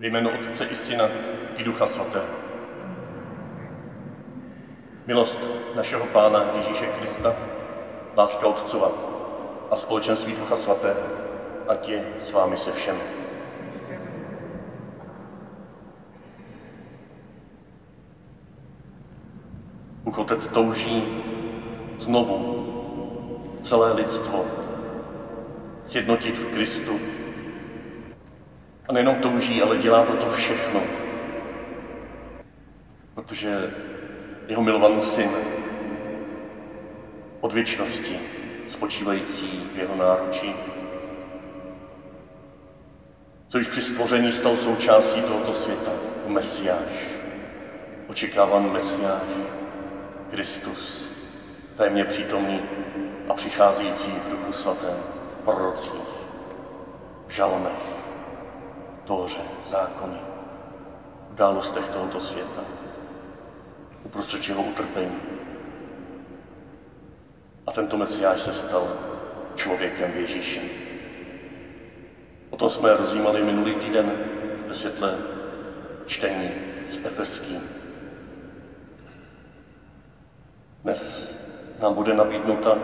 V jménu Otce i Syna i Ducha Svatého. Milost našeho Pána Ježíše Krista, láska Otcova a společenství Ducha Svatého, ať je s vámi se všemi. Bůh Otec touží znovu celé lidstvo sjednotit v Kristu. A nejenom touží, ale dělá pro to všechno. Protože jeho milovaný syn od věčnosti spočívající v jeho náručí, co již při stvoření stal součástí tohoto světa, Mesiáš, očekávan Mesiáš, Kristus, tajemně přítomný a přicházející v Duchu Svatém, v prorocích, v žalmech, tóře, v událostech tohoto světa, uprostřed jeho utrpení. A tento Mesiáš se stal člověkem v Ježíši. O tom jsme rozjímali minulý týden ve světle čtení s Efeským. Dnes nám bude nabídnuta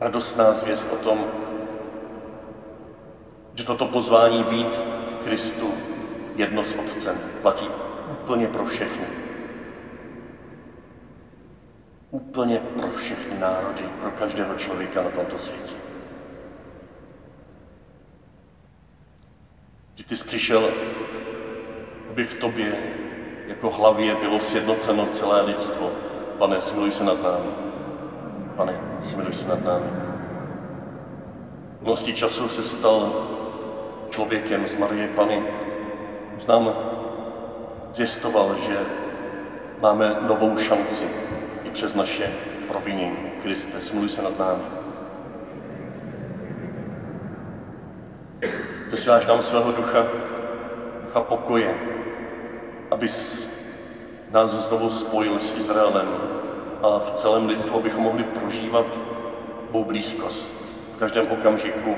radostná zvěst o tom, že toto pozvání být v Kristu jedno s Otcem platí úplně pro všechny. Úplně pro všechny národy, pro každého člověka na tomto světě. Že ty jsi přišel, aby v tobě jako hlavě bylo sjednoceno celé lidstvo. Pane, smiluj se nad námi. Pane, smiluj se nad námi. Množství času se stal člověkem z Marie Pany. Znám, zjistoval, že máme novou šanci i přes naše provinění. Kriste, smiluj se nad námi. Posíláš nám svého ducha, ducha pokoje, abys nás znovu spojil s Izraelem a v celém lidstvu, abychom mohli prožívat tvou blízkost v každém okamžiku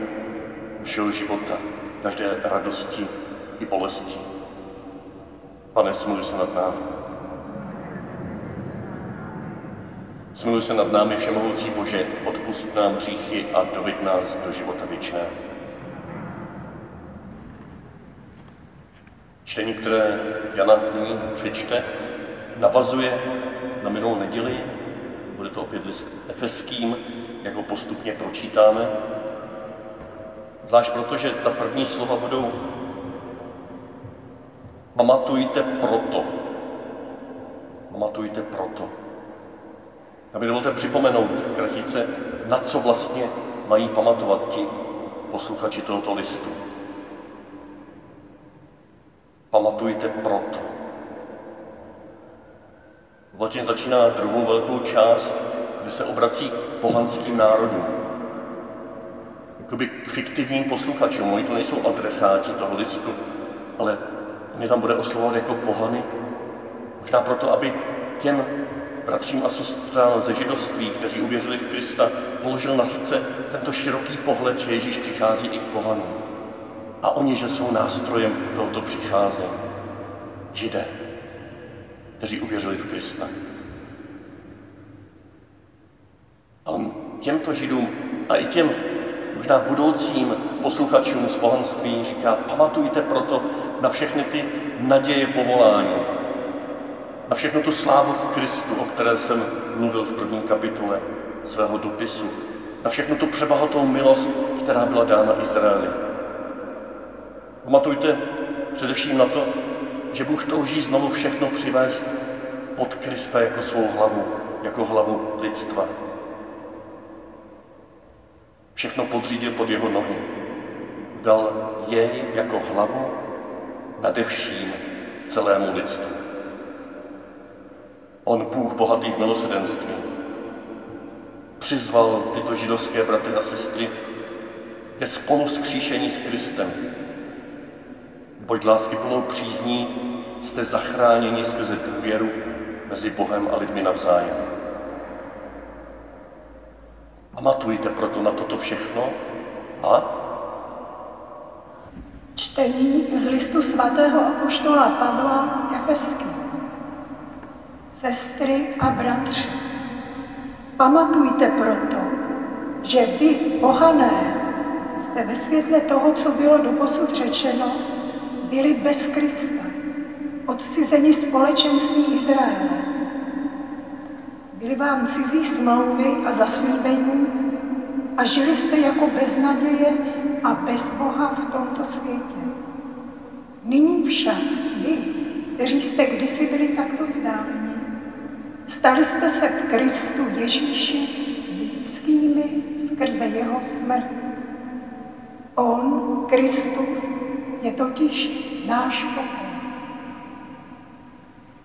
našeho života, každé radosti i bolesti. Pane, smiluj se nad námi. Smiluj se nad námi, Všemohoucí Bože, odpust nám hříchy a doveď nás do života věčného. Čtení, které Jana nyní přečte, navazuje na minulou neděli, bude to opět list efeským, jak ho postupně pročítáme. Zvlášť proto, že ta první slova budou pamatujte proto. Pamatujte proto. A mi dovolte připomenout kratice, na co vlastně mají pamatovat ti posluchači tohoto listu. Pamatujte proto. Vlatin začíná druhou velkou část, kde se obrací k pohanským národům. Jakoby k fiktivním posluchačům. Oni to nejsou adresáti toho listu, ale mě tam bude oslovovat jako pohany. Možná proto, aby těm bratřím a sestrám ze židovství, kteří uvěřili v Krista, položil na srdce tento široký pohled, že Ježíš přichází i k pohanům. A oni, že jsou nástrojem tohoto přicházení. Židé, kteří uvěřili v Krista. A těmto židům a i těm možná budoucím posluchačům z pohanství říká, pamatujte proto na všechny ty naděje povolání, na všechnu tu slávu v Kristu, o které jsem mluvil v první kapitole svého dopisu, na všechnu tu přebahatou milost, která byla dána Izraeli. Pamatujte především na to, že Bůh touží znovu všechno přivést pod Krista jako svou hlavu, jako hlavu lidstva. Všechno podřídil pod jeho nohy. Dal jej jako hlavu nade vším celému lidstvu. On, Bůh bohatý v milosedenství, přizval tyto židovské bratry a sestry ke spolu skříšení s Kristem. Boď lásky plnou přízní jste zachráněni skrze důvěru mezi Bohem a lidmi navzájem. Pamatujte proto na toto všechno a Čtení z listu svatého apoštola Pavla Efeský. Sestry a bratři, pamatujte proto, že vy, pohané, jste ve světle toho, co bylo doposud řečeno, byli bez Krista, odcizeni společenství Izraele. Byly vám cizí smlouvy a zaslíbení a žili jste jako bez naděje a bez Boha v tomto světě. Nyní však vy, kteří jste kdysi byli takto vzdáleni, stali jste se v Kristu Ježíši blízkými skrze jeho smrt. On, Kristus, je totiž náš pokoj.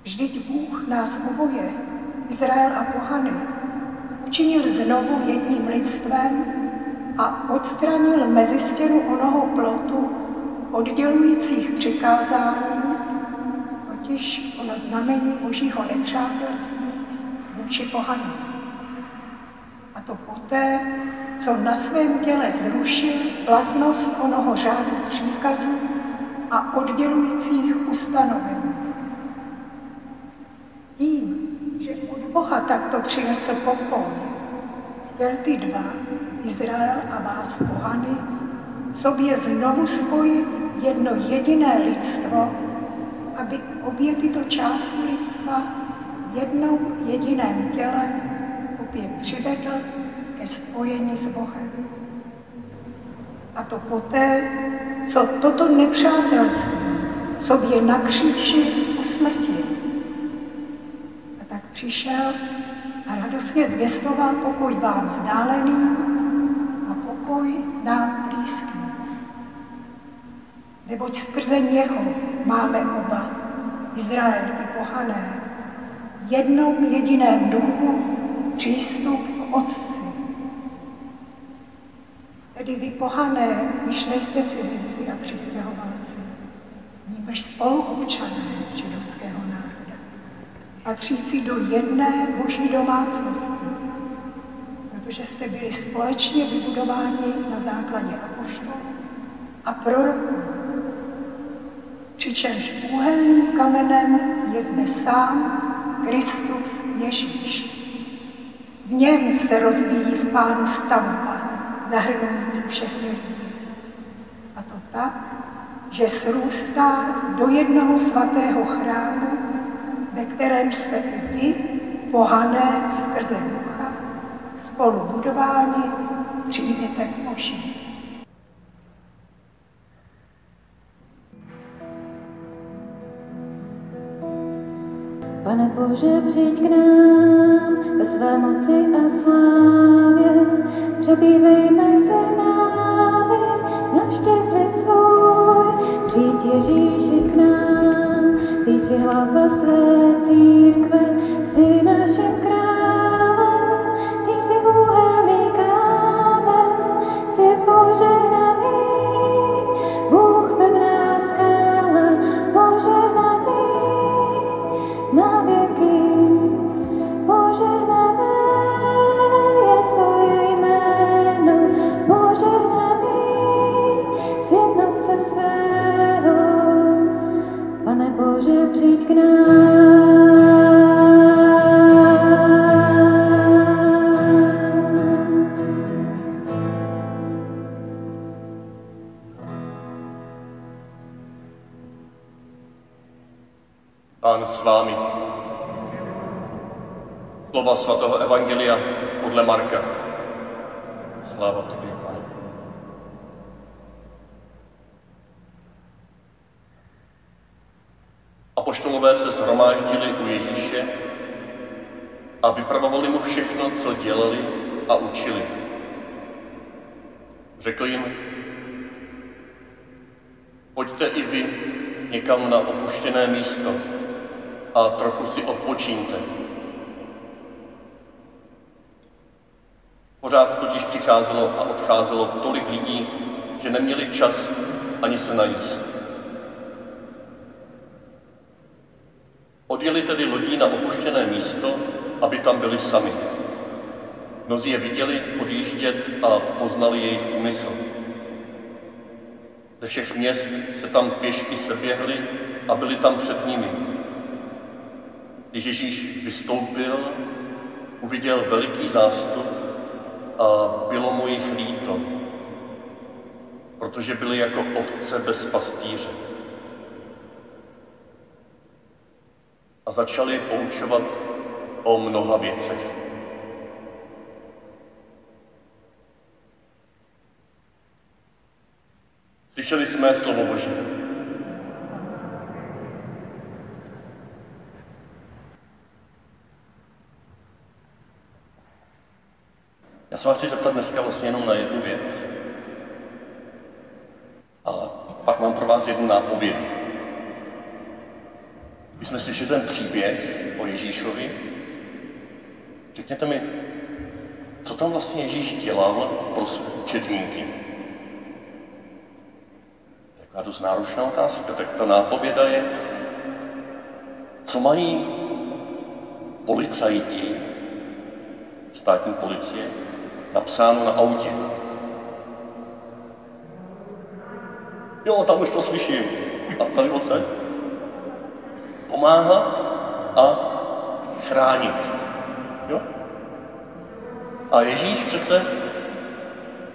Vždyť Bůh nás oboje, Izrael a pohany, učinil znovu jedním lidstvem a odstranil mezi stěnu onoho plotu oddělujících přikázání, totiž ono znamení božího nepřátelství vůči pohanům. A to poté, co na svém těle zrušil platnost onoho řádu příkazů a oddělujících ustanovení. Od Boha takto přinesl pokoj, chtěl ty dva, Izrael a vás pohany, sobě znovu spojit jedno jediné lidstvo, aby obě tyto části lidstva v jednou jediném těle opět přivedl ke spojení s Bohem. A to poté, co toto nepřátelství sobě na kříži tak přišel a radostně zvěstoval pokoj vám vzdáleným a pokoj nám blízkým. Neboť skrze něho máme oba, Izrael i pohané, v jednom jediném duchu přístup k Otci. Tedy vy pohané, již nejste cizinci a přistěhovalci, níbrž spoluobčané židovského národa, patřící do jedné boží domácnosti, protože jste byli společně vybudováni na základě apoštolů a proroků, přičemž úhelným kamenem je zde sám Kristus Ježíš. V něm se rozvíjí v pánu stavba, zahrnující všechny lidi. A to tak, že srůstá do jednoho svatého chrámu, ve kterém jste i vy, pohané skrze ducha, spolu budováni příbytek Boží. Pane Bože, přijď k nám ve své moci a slávě, přebývej mezi námi, navštěv lid svůj, přijď Ježíši k nám, ty jsi hlava své církve, jsi naším Pán s vámi. Slova svatého Evangelia podle Marka. Sláva tobě, Pane. Apoštolové se shromáždili u Ježíše a vypravovali mu všechno, co dělali a učili. Řekl jim, pojďte i vy někam na opuštěné místo a trochu si odpočíňte. Pořád totiž přicházelo a odcházelo tolik lidí, že neměli čas ani se najíst. Odjeli tedy lodí na opuštěné místo, aby tam byli sami. Mnozí je viděli odjíždět a poznali jejich úmysl. Ze všech měst se tam pěšky seběhli a byli tam před nimi. Když Ježíš vystoupil, uviděl veliký zástup a bylo mu jich líto, protože byli jako ovce bez pastýře. A začali je poučovat o mnoha věcech. Slyšeli jsme slovo Boží. Se vás chci zeptat dneska vlastně jenom na jednu věc. A pak mám pro vás jednu nápovědu. Když jsme slyšeli ten příběh o Ježíšovi, řekněte mi, co tam vlastně Ježíš dělal pro učedníky? Taková dost náročná otázka. Tak ta nápověda je, co mají policajti, státní policie, napsáno na autě. Jo, tam už to slyším. A tady odsaď? Pomáhat a chránit. Jo? A Ježíš přece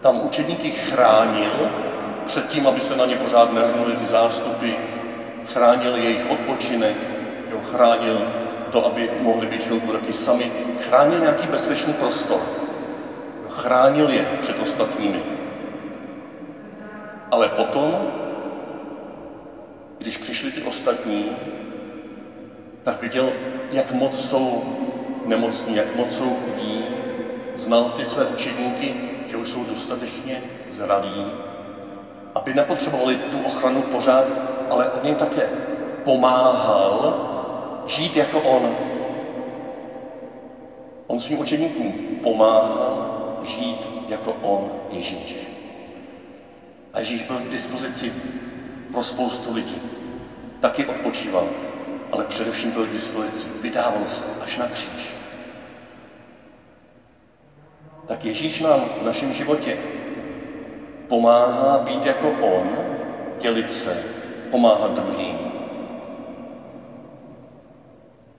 tam učedníky chránil před tím, aby se na ně pořád nehrnuli ty zástupy, chránil jejich odpočinek, jo, chránil to, aby mohli být chvilku taky sami, chránil nějaký bezpečný prostor chránil je před ostatními. Ale potom, když přišli ty ostatní, tak viděl, jak moc jsou nemocní, jak moc jsou chudí, znal ty své učedníky, že už jsou dostatečně zralí, aby nepotřebovali tu ochranu pořád, ale on jim také pomáhal žít jako on. On svým učeníkům pomáhal žít jako on, Ježíš. A Ježíš byl k dispozici pro spoustu lidí. Taky odpočíval, ale především byl k dispozici. Vydával se až na kříž. Tak Ježíš nám v našem životě pomáhá být jako On, dělit se, pomáhat druhým,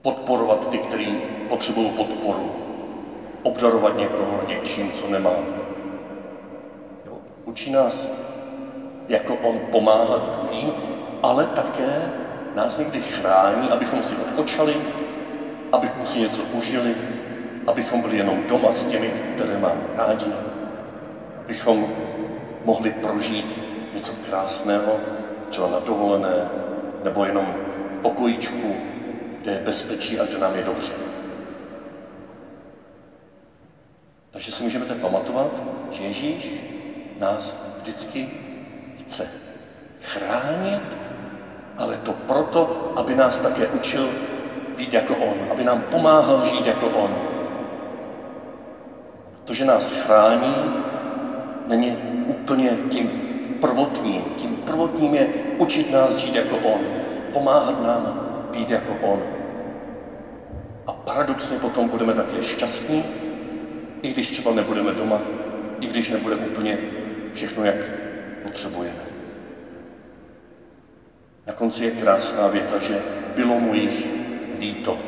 podporovat ty, kteří potřebují podporu, obdarovat někoho něčím, co nemá. Jo? Učí nás, jako on pomáhat druhým, ale také nás někdy chrání, abychom si odpočali, abychom si něco užili, abychom byli jenom doma s těmi, které mám rádi, abychom mohli prožít něco krásného, třeba na dovolené, nebo jenom v pokojíčku, kde je bezpečí a kde nám je dobře. Takže si můžeme tak pamatovat, že Ježíš nás vždycky chce chránit, ale to proto, aby nás také učil být jako On, aby nám pomáhal žít jako On. To, že nás chrání, není úplně tím prvotním. Tím prvotním je učit nás žít jako On, pomáhat nám být jako On. A paradoxně potom budeme také šťastní, i když třeba nebudeme doma, i když nebude úplně všechno, jak potřebujeme. Na konci je krásná věta, že bylo mu jich líto.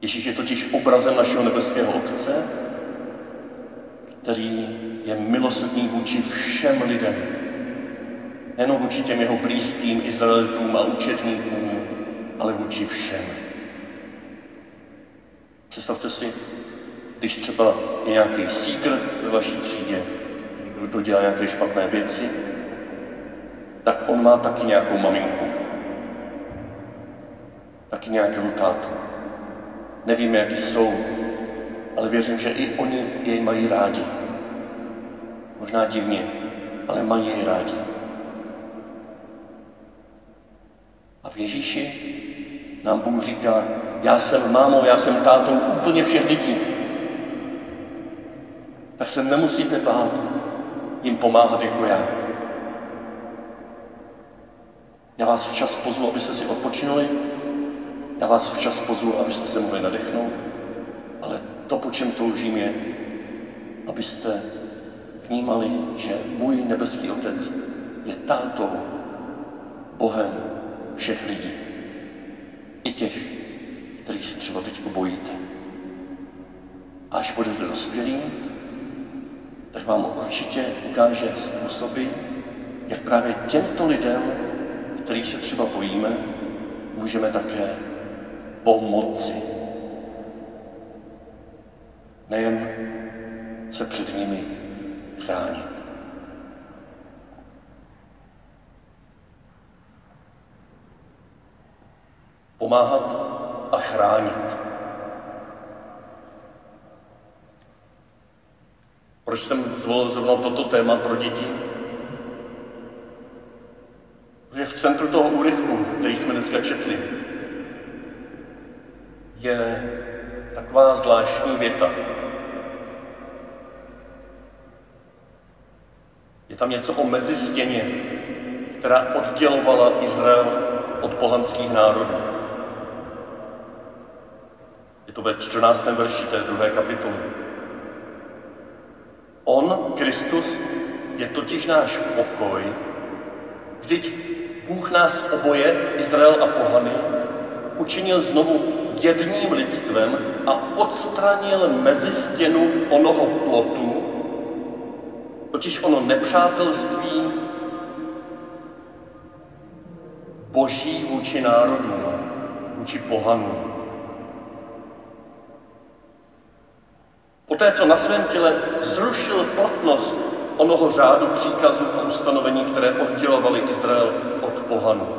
Ježíš je totiž obrazem našeho nebeského Otce, který je milosrdný vůči všem lidem. Nejenom vůči těm jeho blízkým Izraelitům a učetníkům, ale vůči všem. Představte si, když třeba je nějaký sígr ve vaší třídě, kdo dělá nějaké špatné věci, tak on má taky nějakou maminku. Taky nějakého tátu. Nevíme, jaký jsou, ale věřím, že i oni jej mají rádi. Možná divně, ale mají jej rádi. A v Ježíši nám Bůh říká, já jsem mámou, já jsem tátou úplně všech lidí. Tak se nemusíte bát jim pomáhat jako já. Já vás včas pozvu, abyste si odpočinuli, já vás včas pozvu, abyste se mohli nadechnout, ale to, po čem toužím, je, abyste vnímali, že můj nebeský Otec je tátou, Bohem všech lidí. I těch, kterých se třeba teď bojíte. Až budete dospělí, tak vám určitě ukáže způsoby, jak právě těmto lidem, kterých se třeba bojíme, můžeme také pomoci. Nejen se před nimi chránit. Pomáhat a chránit. Proč jsem zvolil zrovna toto téma pro děti? Protože v centru toho úryvku, který jsme dneska četli, je taková zvláštní věta. Je tam něco o mezistěně, která oddělovala Izrael od pohanských národů. Je to ve 14. verši té druhé kapitoly. On, Kristus, je totiž náš pokoj, vždyť Bůh nás oboje, Izrael a pohany, učinil znovu jedním lidstvem a odstranil mezi stěnu onoho plotu, totiž ono nepřátelství boží vůči národům, vůči pohanům. Poté, co na svém těle zrušil platnost onoho řádu příkazů a ustanovení, které oddělovaly Izrael od pohanů.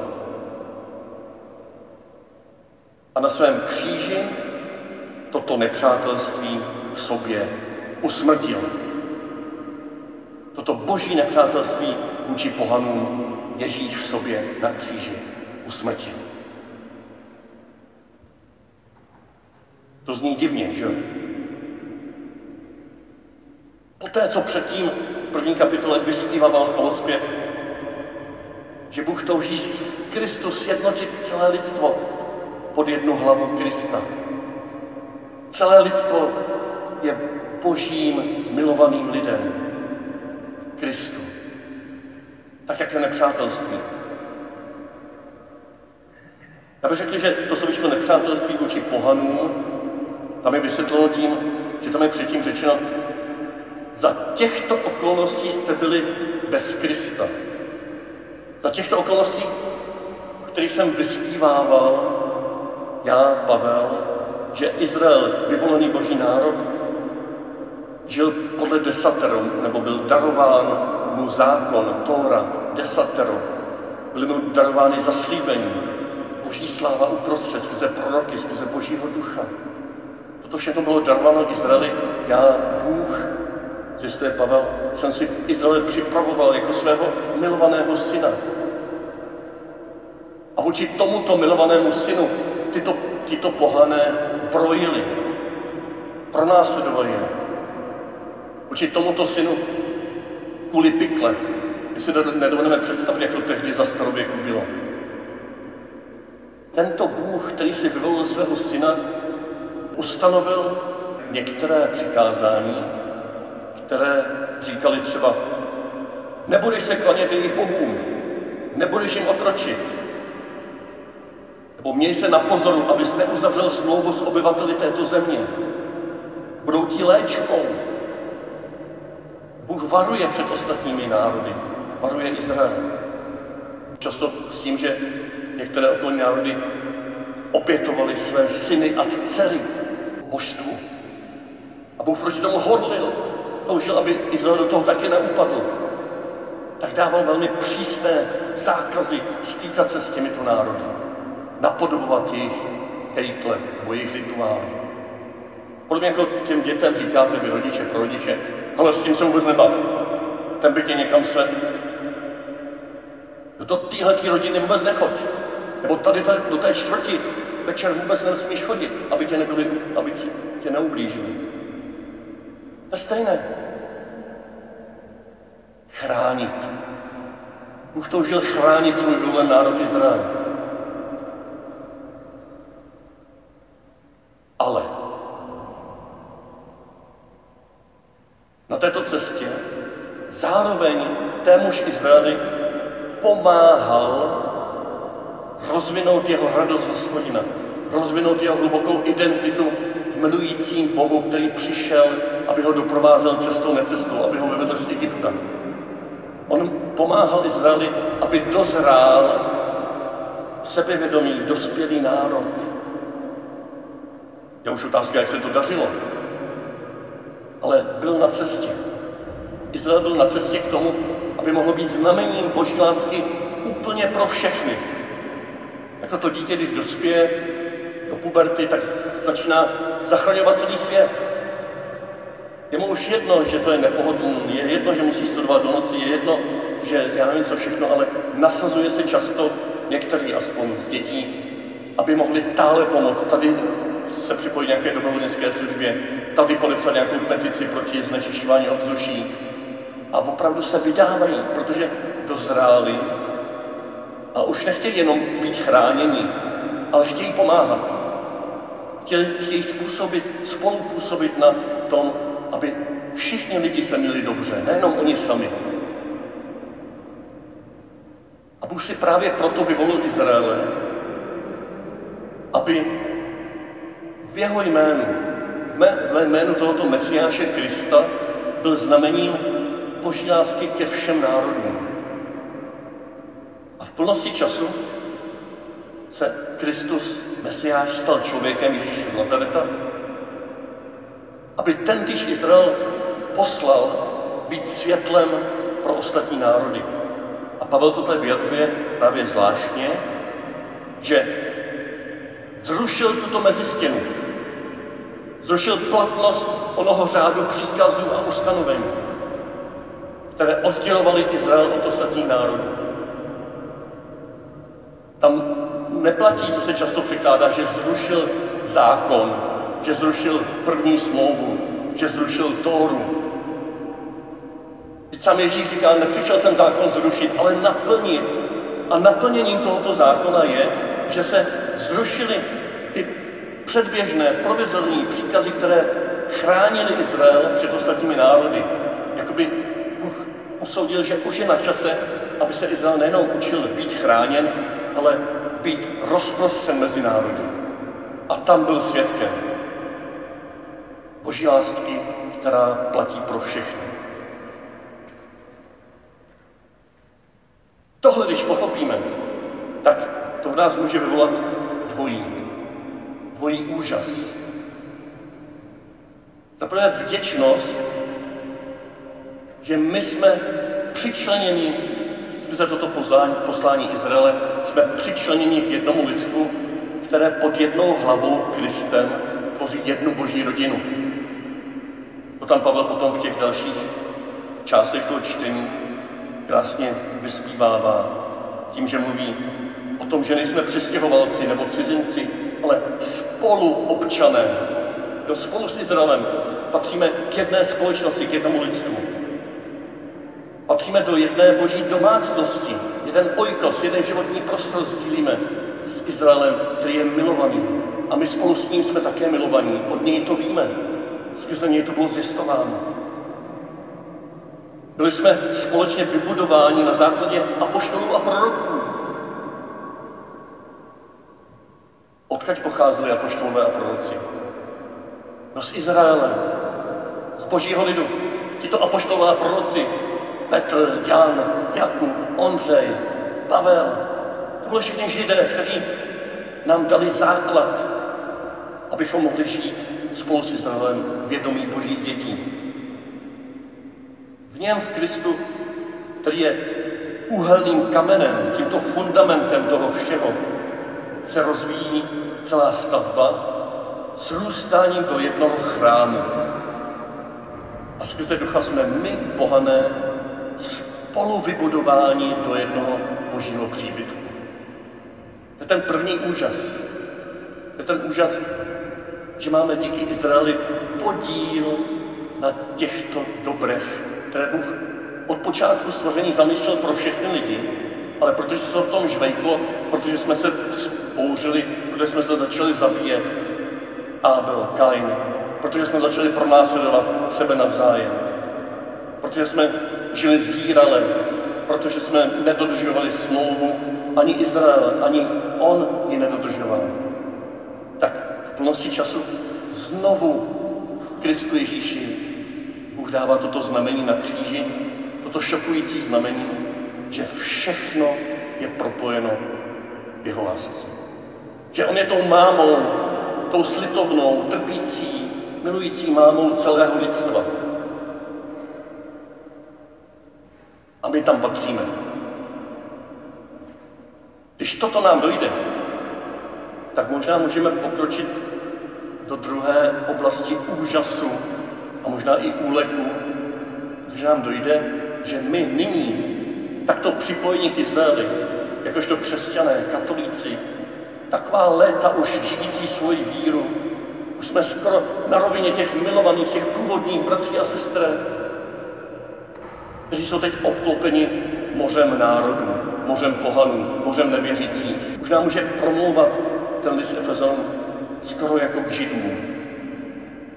A na svém kříži toto nepřátelství v sobě usmrtil. Toto boží nepřátelství vůči pohanům Ježíš v sobě na kříži usmrtil. To zní divně, že? Poté, co předtím v první kapitole vyspíval chvalospěv, že Bůh touží Kristus sjednotit celé lidstvo pod jednu hlavu Krista. Celé lidstvo je božím milovaným lidem v Kristu. Tak, jak je nepřátelství. Já bych řekl, že to slovičko nepřátelství vůči pohanům tam je vysvětleno tím, že tam je předtím řečeno, za těchto okolností jste byli bez Krista. Za těchto okolností, kterých jsem vyspívával, já, Pavel, že Izrael, vyvolený boží národ, žil podle desatero, nebo byl darován mu zákon, Tóra, desatero. Byly mu darovány zaslíbení, boží sláva uprostřed, skrze proroky, skrze božího ducha. Toto všechno bylo darováno Izraeli. Já, Bůh, Zjistuje Pavel, jsem si Izrael připravoval jako svého milovaného syna. A vůči tomuto milovanému synu tyto, tyto pohané brojili, pronásledovali je. Vůči tomuto synu kvůli pikle. My si nedovedeme představit, jak to tehdy za starověku bylo. Tento Bůh, který si vyvolil svého syna, ustanovil některé přikázání, které říkali třeba, nebudeš se klanět jejich bohům, nebudeš jim otročit, nebo měj se na pozoru, abys neuzavřel smlouvu s obyvateli této země. Budou ti léčkou. Bůh varuje před ostatními národy, varuje Izrael. Často s tím, že některé okolní národy opětovali své syny a dcery božstvu. A Bůh proti tomu hodlil toužil, aby Izrael do toho taky neupadl, tak dával velmi přísné zákazy stýkat se s těmito národy, napodobovat jejich hejkle nebo jejich rituály. Podobně jako těm dětem říkáte vy rodiče pro rodiče, ale s tím se vůbec nebav. Ten by tě někam se do téhle rodiny vůbec nechoď. Nebo tady do té čtvrti večer vůbec nesmíš chodit, aby tě, nebyli, aby tě, tě neublížili. Je stejné. Chránit. Bůh toužil chránit svůj vyvolený národ Izrael. Ale na této cestě zároveň témuž Izraeli pomáhal rozvinout jeho radost hospodina, rozvinout jeho hlubokou identitu v milujícím Bohu, který přišel, aby ho doprovázel cestou necestou, aby ho vyvedl z Egypta. On pomáhal Izraeli, aby dozrál sebevědomý, dospělý národ. Je už otázka, jak se to dařilo. Ale byl na cestě. Izrael byl na cestě k tomu, aby mohl být znamením boží lásky úplně pro všechny. Jako to dítě, když dospěje do puberty, tak začíná zachraňovat celý svět. Je mu už jedno, že to je nepohodlný, je jedno, že musí studovat do noci, je jedno, že já nevím co všechno, ale nasazuje se často, někteří aspoň z dětí, aby mohli tále pomoct. Tady se připojit nějaké dobrovolnické službě, tady podepsat nějakou petici proti znečišťování ovzduší. A opravdu se vydávají, protože dozráli a už nechtějí jenom být chráněni, ale chtějí pomáhat. Chtějí, chtějí způsobit, spolupůsobit na tom, aby všichni lidi se měli dobře, nejenom oni sami. A Bůh si právě proto vyvolil Izraele, aby v jeho jménu, v jménu tohoto Mesiáše Krista, byl znamením boží lásky ke všem národům. A v plnosti času se Kristus, Mesiáš, stal člověkem Ježíš z Nazareta, aby ten, když Izrael poslal být světlem pro ostatní národy. A Pavel to tady vyjadřuje právě zvláštně, že zrušil tuto mezistěnu, zrušil platnost onoho řádu příkazů a ustanovení, které oddělovaly Izrael od ostatních národů. Tam neplatí, co se často překládá, že zrušil zákon, že zrušil první smlouvu, že zrušil Tóru. Teď sám Ježíš říká, nepřišel jsem zákon zrušit, ale naplnit. A naplněním tohoto zákona je, že se zrušily ty předběžné, provizorní příkazy, které chránili Izrael před ostatními národy. Jakoby Bůh usoudil, že už je na čase, aby se Izrael nejenom učil být chráněn, ale být rozprostřen mezi národy. A tam byl svědkem boží lásky, která platí pro všechny. Tohle, když pochopíme, tak to v nás může vyvolat dvojí, dvojí úžas. Za prvé vděčnost, že my jsme přičleněni skrze toto poslání, poslání Izraele, jsme přičleněni k jednomu lidstvu, které pod jednou hlavou Kristem tvoří jednu boží rodinu. To tam Pavel potom v těch dalších částech toho čtení krásně vyspívává tím, že mluví o tom, že nejsme přistěhovalci nebo cizinci, ale spoluobčané. Do spolu s Izraelem patříme k jedné společnosti, k jednomu lidstvu. Patříme do jedné boží domácnosti. Jeden ojkos, jeden životní prostor sdílíme s Izraelem, který je milovaný. A my spolu s ním jsme také milovaní. Od něj to víme. Skrze něj to bylo zjistováno. Byli jsme společně vybudováni na základě apoštolů a proroků. Odkaď pocházeli apoštolové a proroci? No z Izraele, z božího lidu. Tito apoštolové a proroci, Petr, Jan, Jakub, Ondřej, Pavel, to byly všichni židé, kteří nám dali základ, abychom mohli žít spolu s Izraelem vědomí božích dětí. V něm v Kristu, který je úhelným kamenem, tímto fundamentem toho všeho, se rozvíjí celá stavba s růstáním do jednoho chrámu. A skrze ducha jsme my, pohané, spolu vybudováni do jednoho božího příbytku. To je ten první úžas. To je ten úžas, že máme díky Izraeli podíl na těchto dobrech, které Bůh od počátku stvoření zamýšlel pro všechny lidi, ale protože se v tom žvejklo, protože jsme se spouřili, protože jsme se začali zabíjet, Abel, Kain, protože jsme začali pronásledovat sebe navzájem, protože jsme žili zhýrale, protože jsme nedodržovali smlouvu, ani Izrael, ani on ji nedodržoval. Plnosti času znovu v Kristu Ježíši Bůh dává toto znamení na kříži, toto šokující znamení, že všechno je propojeno v jeho lásce. Že on je tou mámou, tou slitovnou, trpící, milující mámou celého lidstva. A my tam patříme. Když toto nám dojde, tak možná můžeme pokročit do druhé oblasti úžasu a možná i úleku, když nám dojde, že my nyní, takto připojení k Izraeli, jakožto křesťané, katolíci, taková léta už žijící svoji víru, už jsme skoro na rovině těch milovaných, těch původních bratří a sestry, kteří jsou teď obklopeni mořem národů, mořem pohanů, mořem nevěřící. Už nám může promlouvat ten list Efezanům skoro jako k židům.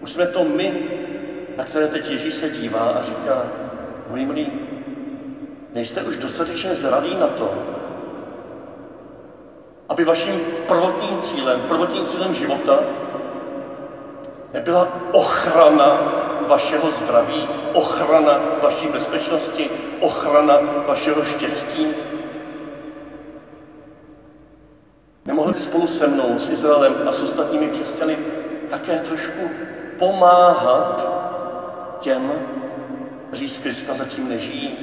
Už jsme to my, na které teď Ježíš se dívá a říká, moji milí, nejste už dostatečně zralí na to, aby vaším prvotním cílem, prvotním cílem života nebyla ochrana vašeho zdraví, ochrana vaší bezpečnosti, ochrana vašeho štěstí. Nemohli spolu se mnou, s Izraelem a s ostatními křesťany také trošku pomáhat těm, kteří z Krista zatím nežijí.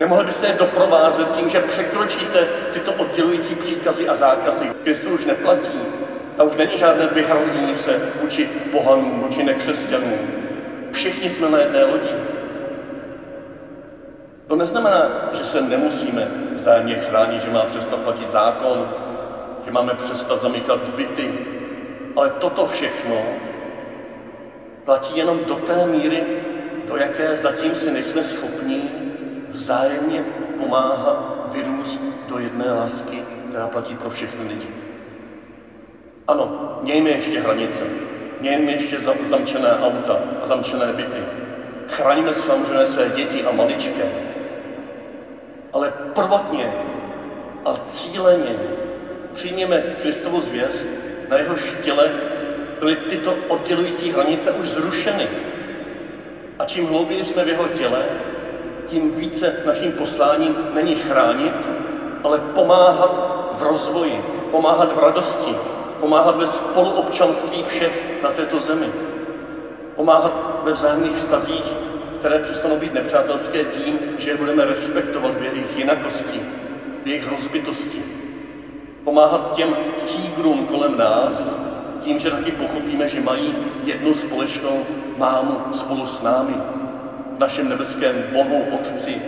Nemohli byste je doprovázet tím, že překročíte tyto oddělující příkazy a zákazy. Kristus už neplatí. A už není žádné vyhrození se vůči pohanům, vůči nekřesťanům. Všichni jsme na jedné lodi. To neznamená, že se nemusíme vzájemně chránit, že má přestat platit zákon, že máme přestat zamykat byty. Ale toto všechno platí jenom do té míry, do jaké zatím si nejsme schopni vzájemně pomáhat vyrůst do jedné lásky, která platí pro všechny lidi. Ano, mějme ještě hranice, mějme ještě zamčené auta a zamčené byty. Chraňme samozřejmě své děti a maličké. Ale prvotně a cíleně přijměme Kristovu zvěst, na jeho těle byly tyto oddělující hranice už zrušeny. A čím hlouběji jsme v jeho těle, tím více naším posláním není chránit, ale pomáhat v rozvoji, pomáhat v radosti, pomáhat ve spoluobčanství všech na této zemi, pomáhat ve vzájemných vztazích, které přestanou být nepřátelské tím, že je budeme respektovat v jejich jinakosti, v jejich rozbitosti. Pomáhat těm sígrům kolem nás, tím, že taky pochopíme, že mají jednu společnou mámu spolu s námi, v našem nebeském Bohu, Otci.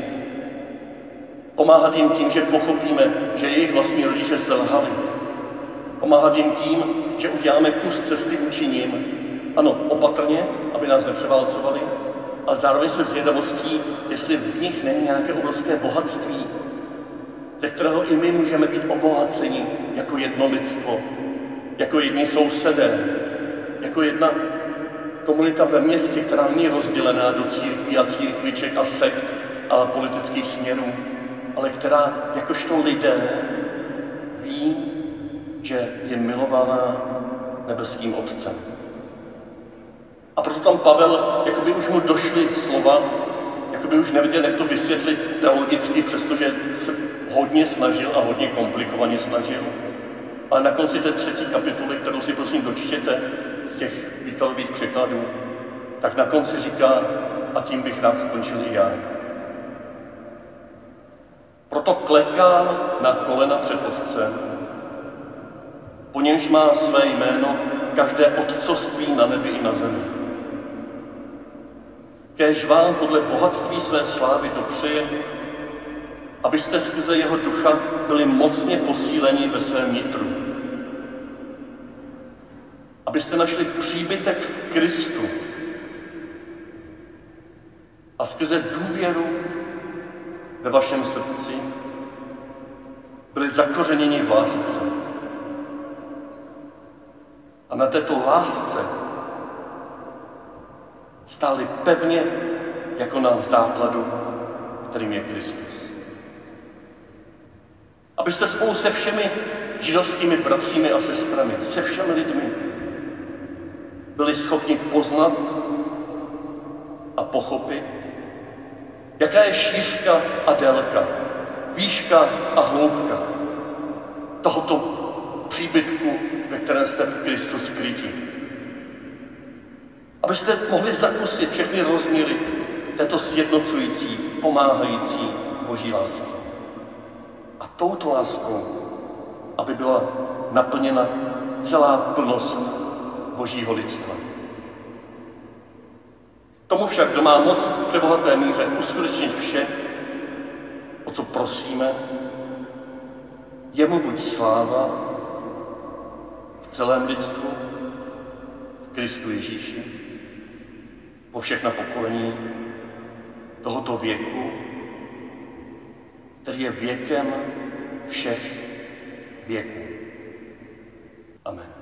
Pomáhat jim tím, že pochopíme, že jejich vlastní rodiče selhali, Pomáhat jim tím, že uděláme kus cesty vůči ním. Ano, opatrně, aby nás nepřeválcovali, ale zároveň se zvědavostí, jestli v nich není nějaké obrovské bohatství, ze kterého i my můžeme být obohaceni jako jedno lidstvo, jako jedni sousedé, jako jedna komunita ve městě, která není rozdělená do církví a církviček a sekt a politických směrů, ale která jakožto lidé ví, že je milovaná nebeským Otcem. A proto tam Pavel, jako by už mu došly slova, jako by už nevěděl, jak to vysvětlit teologicky, přestože se hodně snažil a hodně komplikovaně snažil. Ale na konci té třetí kapitoly, kterou si prosím dočtěte z těch výkladových překladů, tak na konci říká, a tím bych rád skončil i já. Proto klekám na kolena před Otcem, po němž má své jméno každé otcovství na nebi i na zemi. Kéž vám podle bohatství své slávy dopřeje, abyste skrze jeho ducha byli mocně posíleni ve svém nitru. Abyste našli příbytek v Kristu a skrze důvěru ve vašem srdci byli zakořeněni v lásce. A na této lásce stáli pevně jako na základu, kterým je Kristus. Abyste spolu se všemi židovskými bratřími a sestrami, se všemi lidmi, byli schopni poznat a pochopit, jaká je šířka a délka, výška a hloubka tohoto příbytku, ve kterém jste v Kristu skryti. Abyste mohli zakusit všechny rozměry této sjednocující, pomáhající Boží lásky. A touto láskou, aby byla naplněna celá plnost Božího lidstva. Tomu však, kdo má moc v přebohaté míře uskutečnit vše, o co prosíme, jemu buď sláva v celém lidstvu, v Kristu Ježíši, po všechna pokolení tohoto věku, který je věkem všech věků. Amen.